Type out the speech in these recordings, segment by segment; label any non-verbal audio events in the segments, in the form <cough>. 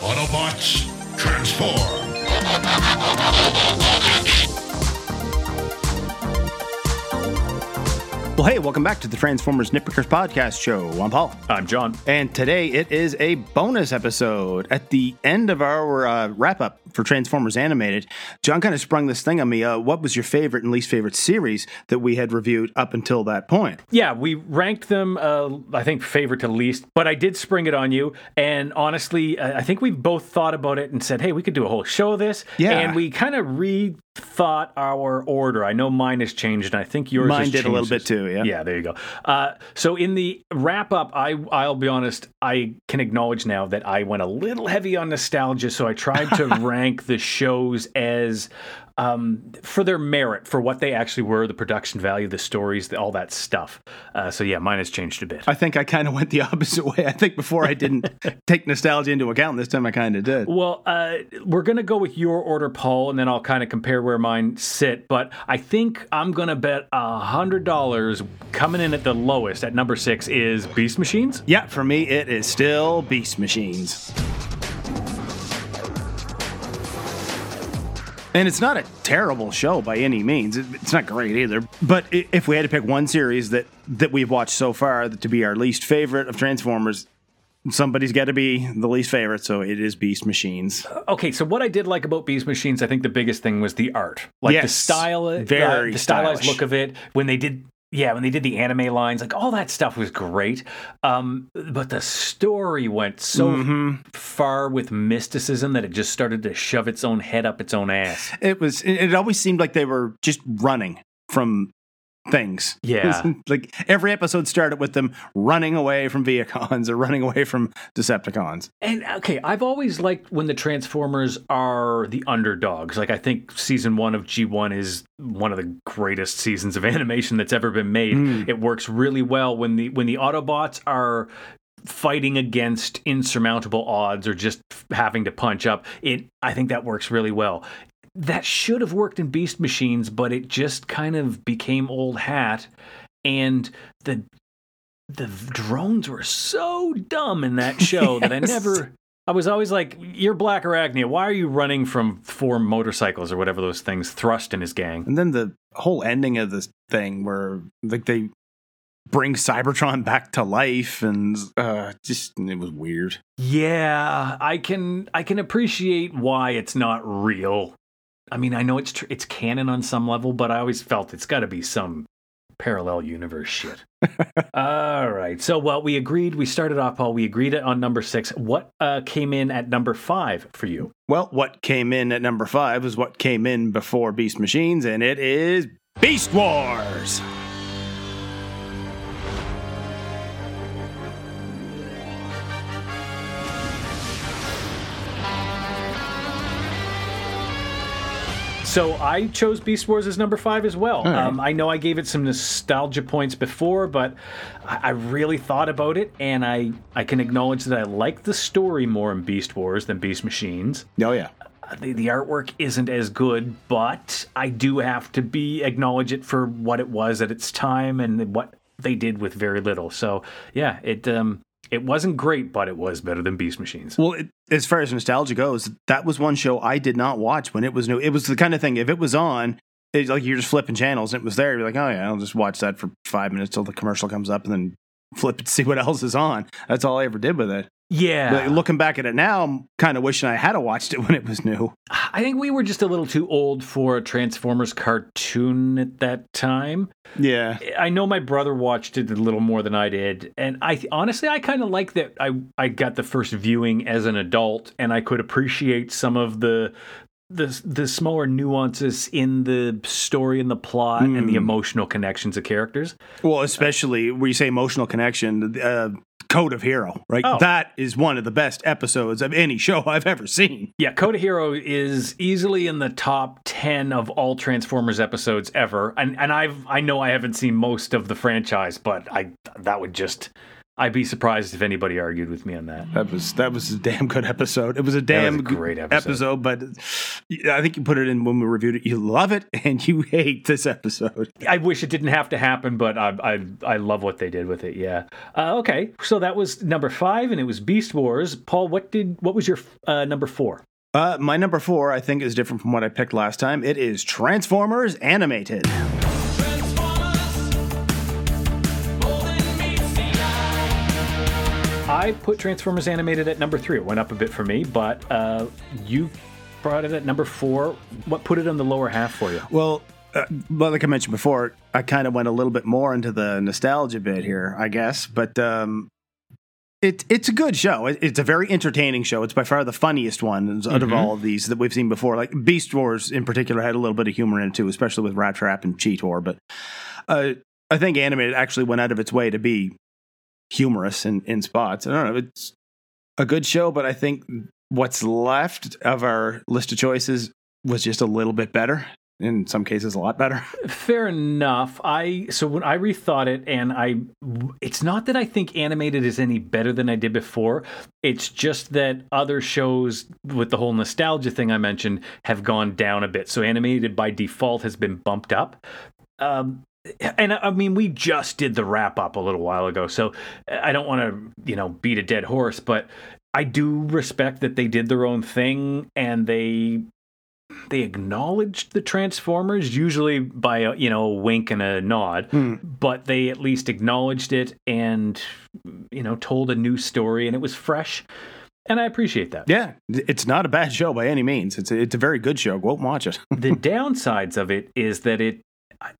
Autobots, transform! Well, hey, welcome back to the Transformers Nitpickers Podcast Show. I'm Paul. I'm John. And today it is a bonus episode. At the end of our uh, wrap up for Transformers Animated, John kind of sprung this thing on me. Uh, what was your favorite and least favorite series that we had reviewed up until that point? Yeah, we ranked them, uh, I think, favorite to least, but I did spring it on you. And honestly, I think we've both thought about it and said, hey, we could do a whole show of this. Yeah. And we kind of rethought our order. I know mine has changed, and I think yours Mine did a little bit too, yeah. Yeah, there you go. Uh, so in the wrap up, I I'll be honest, I can acknowledge now that I went a little heavy on nostalgia. So I tried to <laughs> rank the shows as um, for their merit, for what they actually were, the production value, the stories, all that stuff. Uh, so yeah, mine has changed a bit. I think I kind of went the <laughs> opposite way. I think before I didn't <laughs> take nostalgia into account. This time I kind of did. Well, uh, we're going to go with your order, Paul, and then I'll kind of compare where mine sit. But I think I'm going to bet a $100 coming in at the lowest at number six is Beast Machines. Yeah, for me, it is still Beast Machines. And it's not a terrible show by any means. It's not great either. But if we had to pick one series that that we've watched so far to be our least favorite of Transformers, somebody's got to be the least favorite. So it is Beast Machines. Okay, so what I did like about Beast Machines, I think the biggest thing was the art, like the Yes, style, uh, very the stylized stylish. look of it. When they did, yeah, when they did the anime lines, like all that stuff was great. Um, but the story went so Mm-hmm. far with mysticism that it just started to shove its own head up its own ass. It was. It it always seemed like they were just running from things. <laughs> Yeah. like every episode started with them running away from Vehicons <laughs> or running away from Decepticons. And okay, I've always liked when the Transformers are the underdogs. Like I think season one of G1 is one of the greatest seasons of <laughs> animation that's ever been made. Hmm. It works really well when the when the Autobots are fighting against insurmountable odds or just having to punch up. It I think that works really well. That should have worked in Beast Machines, but it just kind of became old hat and the the drones were so dumb in that show that I <laughs> never. I was always like, "You're Blackarachnia. Why are you running from four motorcycles or whatever those things?" Thrust and his gang. And then the whole ending of this thing where like they bring Cybertron back to life and uh just it was weird. Yeah, I can I can appreciate why it's not real. I mean, I know it's tr- it's canon on some level, but I always felt it's got to be some parallel universe shit. <laughs> All right. So, well, we agreed. We started off, Paul. We agreed on number six. What uh, came in at number five for you? Well, what came in at number 5 is what came in before Beast Machines and it is Beast Wars. So I chose Beast Wars as number five as well. right. Um, I know I gave it some nostalgia points before, but I, I really thought about it, and I I can acknowledge that I like the story more in Beast Wars than Beast Machines. Oh yeah. Uh, The, the artwork isn't as good, but I do have to be acknowledge it for what it was at its time and what they did with very little. So yeah, it um it wasn't great, but it was better than Beast Machines. Well, it, as far as nostalgia goes, that was one show I did not watch when it was new. It was the kind of thing if it was on, like you're just flipping channels and it was there. You're like, oh yeah, I'll just watch that for five minutes till the commercial comes up and then <laughs> flip to see what else is on. That's all I ever did with it. Yeah, But looking back at it now, I'm kind of wishing I had watched it <laughs> when it was new. I think we were just a little too old for a Transformers cartoon at that time. Yeah. I know my brother watched it a little more than I did, and I honestly I kind of like that I I got the first viewing as an adult, and I could appreciate some of the the the smaller nuances in the story and the plot and the Mm. emotional connections of characters. Well, especially where you say emotional connection, uh, Code of Hero, right? Oh. That is one of the best episodes of any show <laughs> I've ever seen. Yeah, Code of Hero is easily in the top ten of all Transformers episodes ever, and and I've I know I haven't seen most of the franchise, but I that would just I'd be surprised if anybody argued with me on that. That was that was a damn good episode. It was a damn was a great episode. episode. but I think you put it in when we reviewed it. You love it <laughs> and you hate this episode. I wish it didn't have to happen, but I I, I love what they did with it. Yeah. Uh, okay, so that was number five, and it was Beast Wars. Paul, what did what was your uh, number four? Uh, my number four, I think, is different from what I picked last time. It is Transformers Animated. I put Transformers Animated at number three. It went up a bit for me, but uh, you brought it at number four. What put it on the lower half for you? Well, uh, well, like I mentioned before, I kind of went a little bit more into the nostalgia bit here, I guess. But um, it, it's a good show. It, it's a very entertaining show. It's by far the funniest one out of all of these that we've seen before. Like Beast Wars in particular had a little bit of humor in it too, especially with Rattrap and Cheetor. But uh, I think animated actually went out of its way to be humorous in, in spots. I don't know. It's a good show, but I think what's left of our list of choices was just a little bit better. In some cases, a lot better. <laughs> Fair enough. I so when I rethought it, and I, it's not that I think animated is any better than I did before. It's just that other shows with the whole nostalgia thing I mentioned have gone down a bit. So animated by default has been bumped up. Um, and I mean, we just did the wrap up a little while ago, so I don't want to, you know, beat a dead horse, but I do respect that they did their own thing and they they acknowledged the Transformers, usually by a you know a wink and a nod, hmm. but they at least acknowledged it and you know told a new story, and it was fresh, and I appreciate that. Yeah, it's not a bad show by any means. It's a, it's a very good show. Go and watch it. the <laughs> downsides of it is that it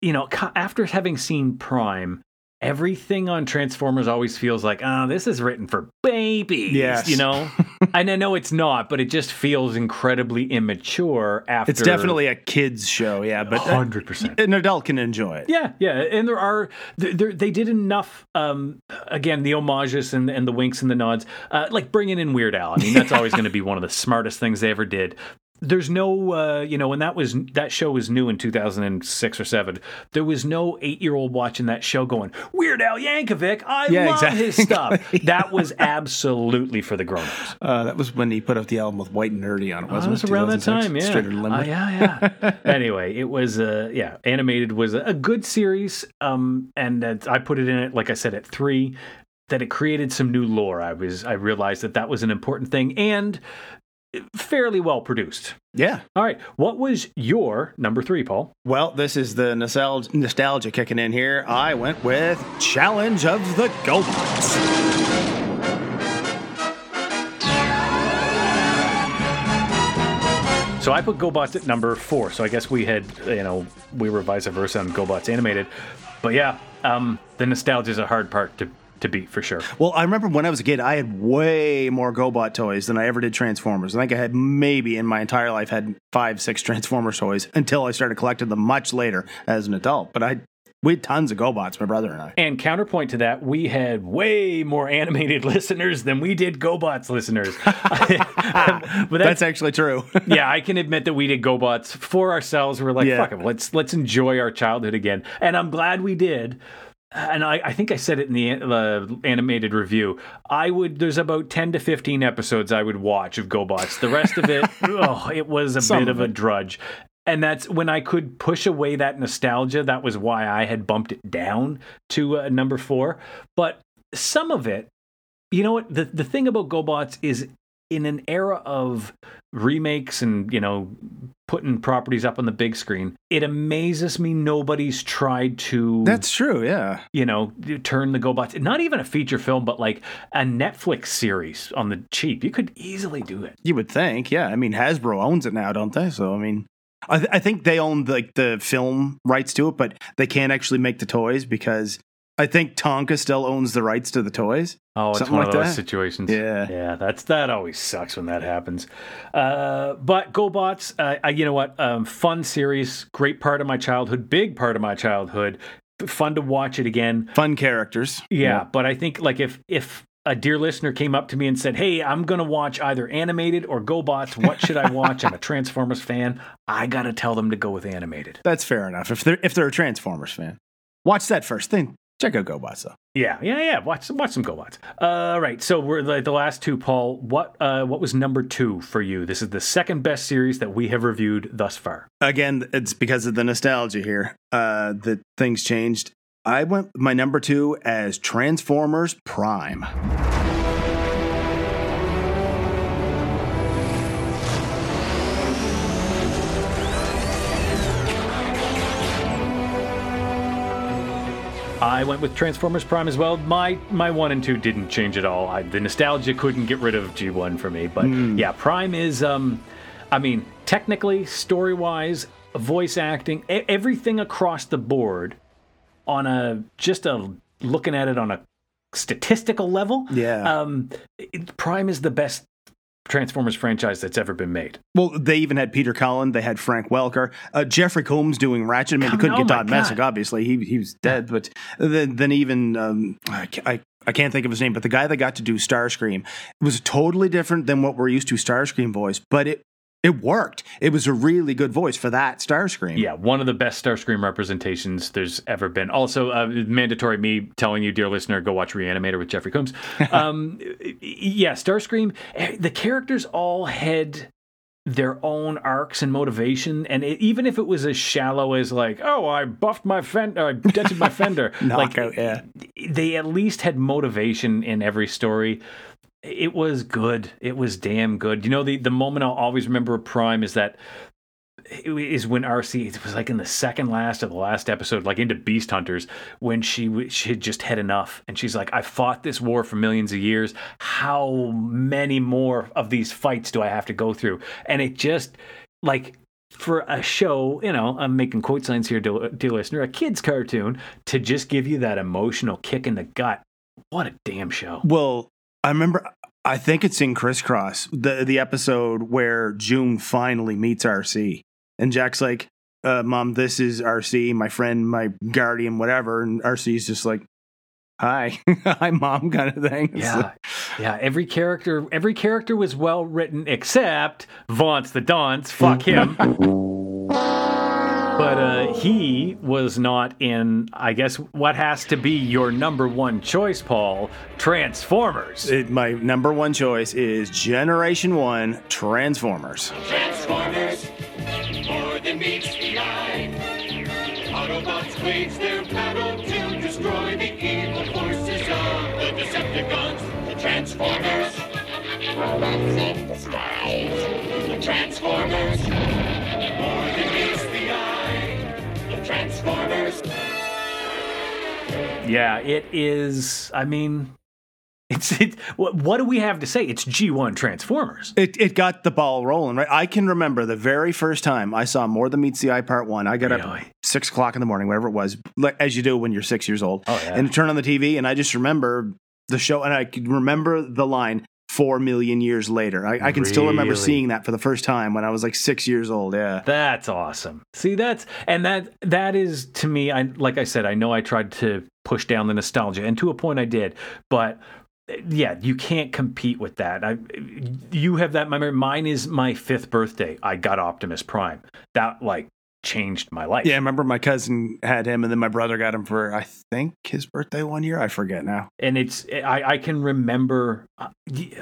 you know after having seen prime everything on transformers always feels like oh this is written for babies Yes. you know <laughs> and i know it's not but it just feels incredibly immature after It's definitely a kids show. Yeah, but uh, 100% an adult can enjoy it. yeah, yeah, and there are there, there- they did enough. Um, again, the homages and and the winks and the nods, uh, like bringing in Weird Al. I mean, that's always going to be one of the smartest things they ever did. There's no, uh, you know, when that was that show was new in 2006 or seven. There was no eight year old watching that show going Weird Al Yankovic. I Yeah, love his stuff. <laughs> That was absolutely for the grown ups. Uh, that was when he put out the album with White and Nerdy on it, wasn't it was around that time, yeah. Uh, yeah, yeah. <laughs> anyway, it was uh, yeah, animated was a, good series. Um, and uh, I put it in it, like I said, at three. That it created some new lore. I was I realized that that was an important thing and fairly well produced. Yeah. All right, what was your number three, Paul? Well, this is the nostalgia, nostalgia kicking in here. I went with Challenge of the GoBots. So I put GoBots at number four. So I guess we had, you know, we were vice versa on GoBots animated. But yeah, um, the nostalgia is a hard part to, to beat for sure. Well, I remember when I was a kid, I had way more GoBot toys than I ever did Transformers. I think I had maybe in my entire life had five, six Transformers toys until I started collecting them much later as an adult. But I we had tons of GoBots, my brother and I. And counterpoint to that, we had way more animated <laughs> listeners than we did GoBots listeners. <laughs> <laughs> but That's that's, actually true. yeah, I can admit that we did GoBots for ourselves. We're like, Yeah. fuck it, let's let's enjoy our childhood again. And I'm glad we did. And I, I think I said it in the uh, animated review. I would there's about ten to fifteen episodes I would watch of GoBots. The rest of it, <laughs> oh, it was a Some bit of a drudge. And that's when I could push away that nostalgia. That was why I had bumped it down to uh, number four. But some of it, you know what? The the thing about GoBots is in an era of remakes and you know putting properties up on the big screen it amazes me nobody's tried to That's true, yeah. you know turn the gobots not even a feature film but like a netflix series on the cheap you could easily do it You would think, yeah. I mean, Hasbro owns it now, don't they? So, I mean, I, th- I think they own like the film rights to it, but they can't actually make the toys because I think Tonka still owns the rights to the toys. oh it's Something one like of those that. situations Yeah. yeah that's that always sucks when that happens uh, but gobots uh, I, you know what um, fun series great part of my childhood big part of my childhood fun to watch it again Fun characters. Yeah, but I think like if if a dear listener came up to me and said, "Hey, I'm going to watch either animated or GoBots. What should I watch? I'm a Transformers fan." I got to tell them to go with animated. That's fair enough. If they're if they're a Transformers fan, watch that first. Then check out GoBots though. Yeah, yeah, yeah. Watch some, watch some GoBots. All uh, right, so we're the, the last two. Paul, what uh, what was number two for you? This is the second best series that we have reviewed thus far. Again, it's because of the nostalgia here uh, that things changed. I went my number two as Transformers Prime. I went with Transformers Prime as well. My my one and two didn't change at all. I, the nostalgia couldn't get rid of G1 for me, but mm. yeah, Prime is. Um, I mean, technically, story wise, voice acting, everything across the board, on a just a looking at it on a statistical level. Yeah. Um, Prime is the best Transformers franchise that's ever been made. Well, they even had Peter Cullen. They had Frank Welker. Uh, Jeffrey Combs doing Ratchet. I mean, they couldn't oh get Todd Messick, obviously. He, he was dead. But then, then even, um, I, I, I, can't think of his name, but the guy that got to do Starscream was totally different than what we're used to Starscream voice, but it it worked. It was a really good voice for that Starscream. Yeah, one of the best Starscream representations there's ever been. Also, uh, mandatory me telling you, dear listener, go watch Reanimator with Jeffrey Combs. <laughs> um, yeah, Starscream. Eh, the characters all had their own arcs and motivation, and it, even if it was as shallow as like, oh, I buffed my fender, I dented my fender, <laughs> like, yeah. they at least had motivation in every story it was good. It was damn good. You know, the, the moment I'll always remember of Prime is that is when Arcee it was like in the second last of the last episode, like into Beast Hunters, when she she had just had enough, and she's like, "I fought this war for millions of years. How many more of these fights do I have to go through?" And it just like for a show, you know, I'm making quote signs here, dear, dear listener, a kid's cartoon to just give you that emotional kick in the gut. What a damn show! Well, I remember. I think it's in Crisscross, the the episode where June finally meets Arcee. and Jack's like, uh, "Mom, this is RC, my friend, my guardian, whatever." And Arcee's just like, "Hi, <laughs> hi, mom," kind of thing. <laughs> Yeah, yeah. Every character, every character was well written except Vaunce the Donce. Fuck him. <laughs> But uh, he was not in, I guess, what has to be your number one choice, Paul Transformers. It, my number one choice is Generation 1 Transformers. Transformers, more than meets the eye. Autobots wage their battle to destroy the evil forces of the Decepticons. The Transformers. Yeah, it is. I mean, <laughs> it's it. What, what, do we have to say? It's G1 Transformers. It it got the ball rolling, right? I can remember the very first time I saw More Than Meets the Eye Part One. I got really? up six o'clock in the morning, whatever it was, as you do when you're six years old, oh, yeah. and turn on the TV, and I just remember the show, and I can remember the line four million years later. I, I can really? still remember seeing that for the first time when I was like six years old. Yeah, that's awesome. See, that's and that that is to me. I like I said, I know I tried to push down the nostalgia, and to a point I did, but yeah, you can't compete with that. I, you have that memory. Mine is my fifth birthday. I got Optimus Prime. That like changed my life. Yeah, I remember my cousin had him, and then my brother got him for I think his birthday one year. I forget now. And it's I, I can remember. Uh,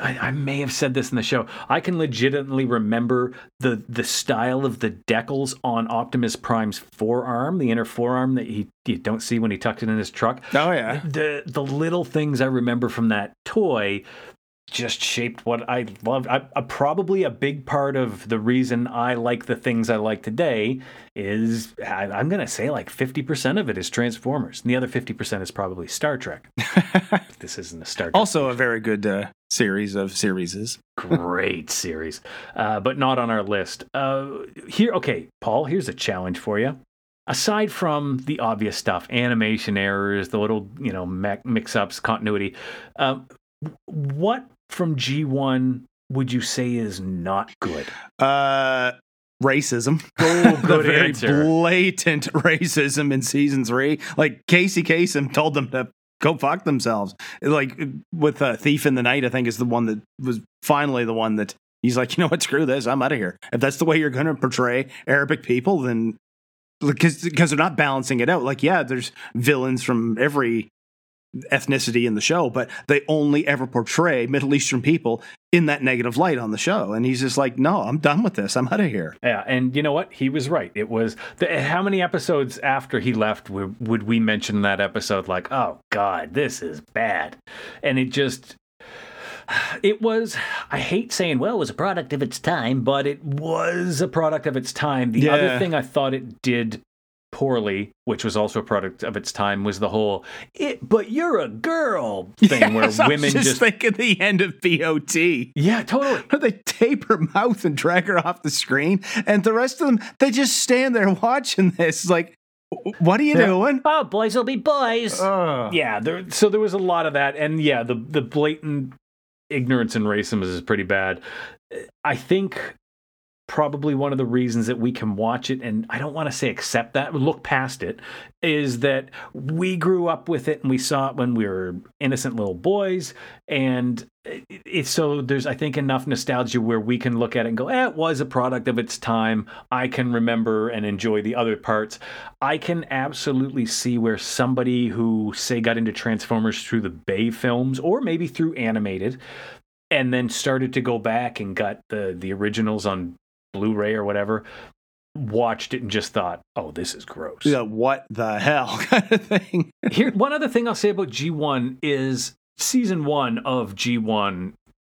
I, I, may have said this in the show. I can legitimately remember the the style of the decals on Optimus Prime's forearm, the inner forearm that he you don't see when he tucked it in his truck. Oh yeah. The the little things I remember from that toy just shaped what I loved. I, I, probably a big part of the reason I like the things I like today is I, am going to say like 50% of it is Transformers. And the other 50% is probably Star Trek. <laughs> this isn't a Star Trek. Also, a very good uh, series of series. Great series, uh, but not on our list. Uh, here, okay, Paul, here's a challenge for you. Aside from the obvious stuff, animation errors, the little you know mix ups, continuity, um, what from G1 would you say is not good? Uh, racism. <laughs> Oh, good very answer. blatant <laughs> racism in season three. Like Casey Kasem told them to go fuck themselves. Like with uh, Thief in the Night, I think is the one that was finally the one that he's like, you know what, screw this, I'm out of here. If that's the way you're going to portray Arabic people, then because because they're not balancing it out. Like, yeah, there's villains from every ethnicity in the show, but they only ever portray Middle Eastern people in that negative light on the show. And he's just like, no, I'm done with this. I'm out of here. Yeah, and you know what? He was right. It was the, how many episodes after he left would, would we mention that episode? Like, oh God, this is bad, and it just it was i hate saying well it was a product of its time but it was a product of its time the Yeah. other thing i thought it did poorly which was also a product of its time was the whole it but you're a girl thing <laughs> where Yes, I was women just, just, thinking the end of BOT. yeah totally <laughs> they tape her mouth and drag her off the screen, and the rest of them they just stand there watching this. Like, what are you Yeah. doing? Oh, boys will be boys. yeah there so there was a lot of that and yeah the the blatant ignorance and racism is pretty bad i think probably one of the reasons that we can watch it and i don't want to say accept that look past it is that we grew up with it and we saw it when we were innocent little boys. And it's so there's i think enough nostalgia where we can look at it and go eh, it was a product of its time. I can remember and enjoy the other parts. I can absolutely see where somebody who say got into transformers through the bay films or maybe through animated and then started to go back and got the the originals on blu-ray or whatever watched it and just thought oh this is gross Yeah, what the hell <laughs> kind of thing. here one other thing i'll say about g1 is season one of g1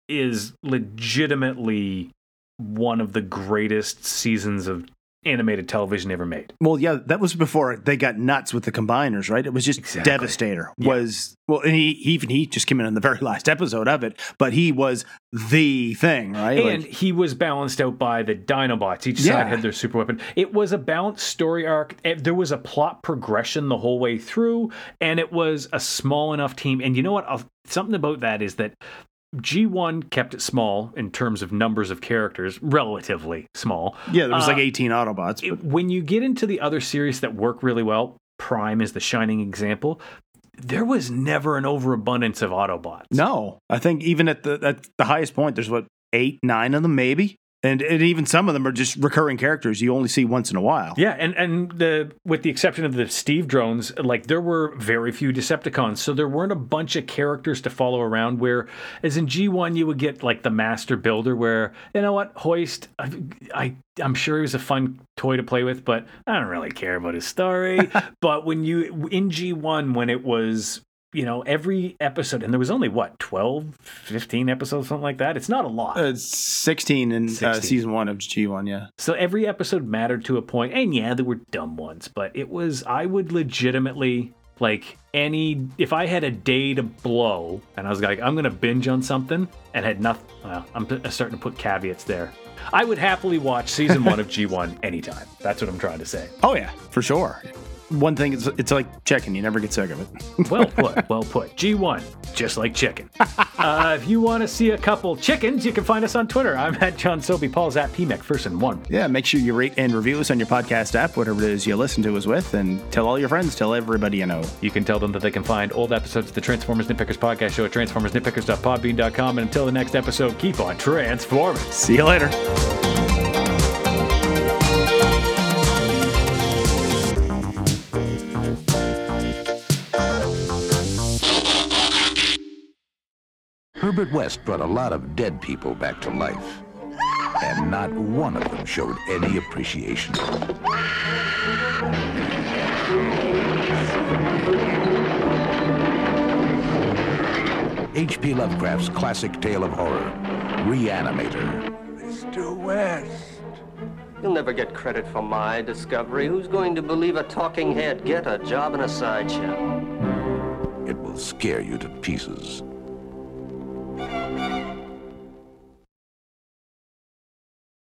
is legitimately one of the greatest seasons of animated television ever made Well, yeah, that was before they got nuts with the combiners, right? It was just Exactly. Devastator. Yeah. Was well, and he, even he just came in on the very <laughs> last episode of it, but he was the thing, right? and Like, he was balanced out by the Dinobots. Each Yeah. side had their super weapon. It was a balanced story arc. Eh, There was a plot progression the whole way through, and it was a small enough team. And you know what? I'll, something about that is that G1 kept it small in terms of numbers of characters, relatively small. yeah, there was like uh, 18 Autobots. but- It- when you get into the other series that work really well, Prime is the shining example. There was never an overabundance of Autobots. no, I think even at the at the highest point, there's what eight, nine of them, maybe, and, and even some of them are just recurring characters you only see once in a while. Yeah, and and the with the exception of the Steve drones, like there were very few Decepticons, so there weren't a bunch of characters to follow around. Where, as in G one, you would get like the Master Builder, where you know what Hoist, I, I I'm sure he was a fun toy to play with, but I don't really care about his story. <laughs> but when you in G one, when it was you know every episode, and there was only what 12, 15 episodes, something like that. It's not a lot. Uh, It's 16 in Uh, season one of G1, yeah. So every episode mattered to a point, and yeah, there were dumb ones, but it was I would legitimately like any if I had a day to blow and I was like I'm gonna binge on something and had nothing. Well, I'm p- starting to put caveats there. I would happily watch season one of <laughs> G1 anytime. That's what I'm trying to say. Oh, yeah, for sure. One thing, it's, it's like chicken, you never get sick of it. <laughs> Well put, well put. G1, just like chicken. <laughs> Uh, if you want to see a couple chickens, you can find us on Twitter. I'm at John Soapy. Paul's at P McPherson1. Yeah, make sure you rate and review us on your podcast app, whatever it is you listen to us with, and tell all your friends, tell everybody you know. You can tell them that they can find old episodes of the Transformers Nitpickers podcast show at transformersnitpickers.podbean.com. And until the next episode, keep on transforming. See you later. Herbert West brought a lot of dead people back to life. And not one of them showed any appreciation. H.P. Lovecraft's classic tale of horror, Reanimator. Mr. West. You'll never get credit for my discovery. Who's going to believe a talking head get a job in a sideshow? It will scare you to pieces.